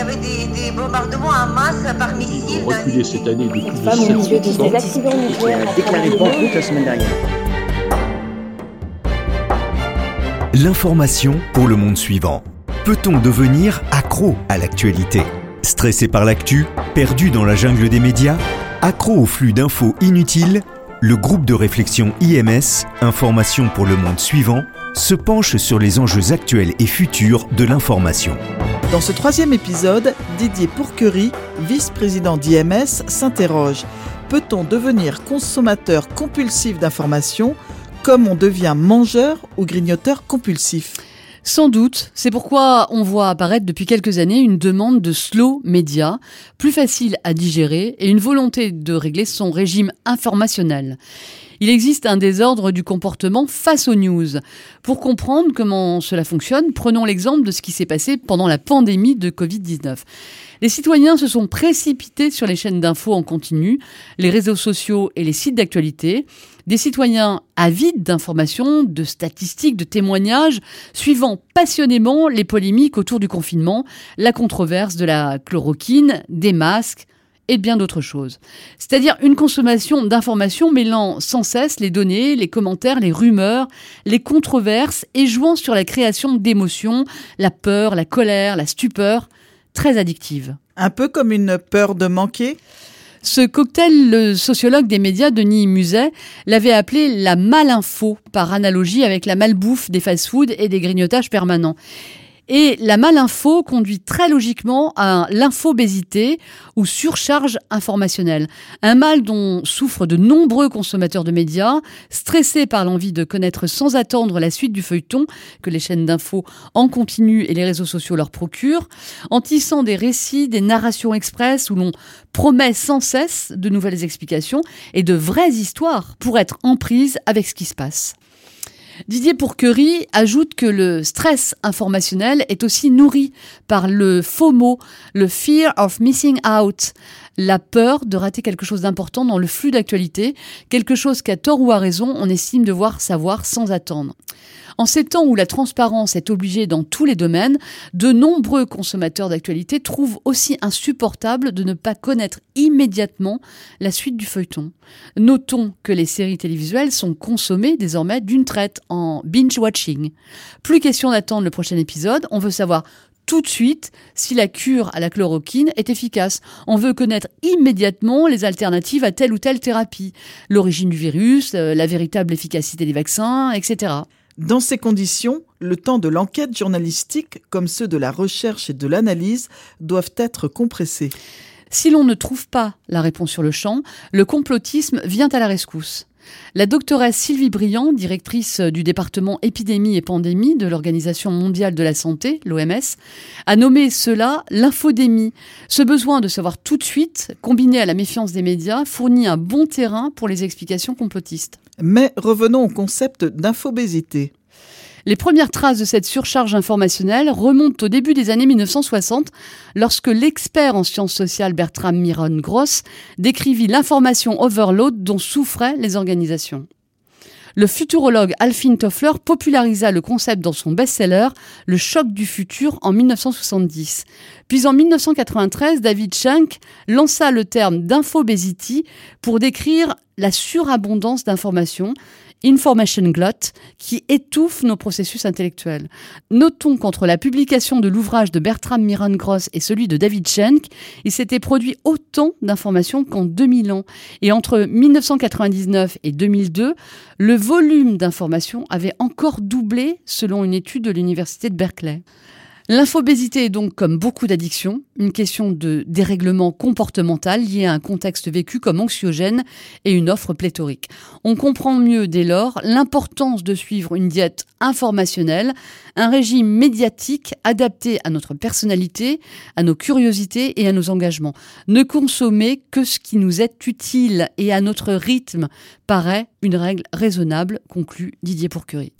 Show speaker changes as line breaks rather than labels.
y avait des, bombardements en masse par missiles.
Reculé cette année de plus de 7
des accidents nucléaires
a déclaré banqueroute la semaine dernière.
L'information pour le monde suivant. Peut-on devenir accro à l'actualité? Stressé par l'actu Perdu dans la jungle des médias Accro au flux d'infos inutiles le groupe de réflexion IMS, Information pour le monde suivant, se penche sur les enjeux actuels et futurs de l'information.
Dans ce troisième épisode, Didier Pourquerie, vice-président d'IMS, s'interroge. Peut-on devenir consommateur compulsif d'informations comme on devient mangeur ou grignoteur compulsif?
Sans doute, c'est pourquoi on voit apparaître depuis quelques années une demande de slow média, plus facile à digérer et une volonté de régler son régime informationnel. Il existe un désordre du comportement face aux news. Pour comprendre comment cela fonctionne, prenons l'exemple de ce qui s'est passé pendant la pandémie de Covid-19. Les citoyens se sont précipités sur les chaînes d'infos en continu, les réseaux sociaux et les sites d'actualité. Des citoyens avides d'informations, de statistiques, de témoignages, suivant passionnément les polémiques autour du confinement, la controverse de la chloroquine, des masques, et bien d'autres choses. C'est-à-dire une consommation d'informations mêlant sans cesse les données, les commentaires, les rumeurs, les controverses et jouant sur la création d'émotions, la peur, la colère, la stupeur, très addictive.
Un peu comme une peur de manquer?
Ce cocktail, le sociologue des médias Denis Muset l'avait appelé la malinfo, par analogie avec la malbouffe des fast-foods et des grignotages permanents. Et la malinfo conduit très logiquement à l'infobésité ou surcharge informationnelle. Un mal dont souffrent de nombreux consommateurs de médias, stressés par l'envie de connaître sans attendre la suite du feuilleton que les chaînes d'infos en continu et les réseaux sociaux leur procurent, en tissant des récits, des narrations express où l'on promet sans cesse de nouvelles explications et de vraies histoires pour être en prise avec ce qui se passe. Didier Pourquerie ajoute que le stress informationnel est aussi nourri par le FOMO, le Fear of Missing Out, la peur de rater quelque chose d'important dans le flux d'actualité, quelque chose qu'à tort ou à raison on estime devoir savoir sans attendre. En ces temps où la transparence est obligée dans tous les domaines, de nombreux consommateurs d'actualité trouvent aussi insupportable de ne pas connaître immédiatement la suite du feuilleton. Notons que les séries télévisuelles sont consommées désormais d'une traite en binge-watching. Plus question d'attendre le prochain épisode, on veut savoir tout de suite si la cure à la chloroquine est efficace. On veut connaître immédiatement les alternatives à telle ou telle thérapie, l'origine du virus, euh, la véritable efficacité des vaccins, etc.
Dans ces conditions, le temps de l'enquête journalistique, comme ceux de la recherche et de l'analyse, doivent être compressés.
Si l'on ne trouve pas la réponse sur le champ, le complotisme vient à la rescousse. La doctoresse Sylvie Briand, directrice du département épidémie et pandémie de l'Organisation mondiale de la santé, l'OMS, a nommé cela l'infodémie. Ce besoin de savoir tout de suite, combiné à la méfiance des médias, fournit un bon terrain pour les explications complotistes.
Mais revenons au concept d'infobésité.
Les premières traces de cette surcharge informationnelle remontent au début des années 1960, lorsque l'expert en sciences sociales Bertram Miron Gross décrivit l'information overload dont souffraient les organisations. Le futurologue Alfin Toffler popularisa le concept dans son best-seller Le choc du futur en 1970. Puis en 1993, David Shank lança le terme d'infobésity pour décrire la surabondance d'informations Information Glut, qui étouffe nos processus intellectuels. Notons qu'entre la publication de l'ouvrage de Bertram Miran Gross et celui de David Schenck, il s'était produit autant d'informations qu'en 2000 ans. Et entre 1999 et 2002, le volume d'informations avait encore doublé selon une étude de l'Université de Berkeley. L'infobésité est donc, comme beaucoup d'addictions, une question de dérèglement comportemental lié à un contexte vécu comme anxiogène et une offre pléthorique. On comprend mieux dès lors l'importance de suivre une diète informationnelle, un régime médiatique adapté à notre personnalité, à nos curiosités et à nos engagements. Ne consommer que ce qui nous est utile et à notre rythme paraît une règle raisonnable, conclut Didier Pourquerie.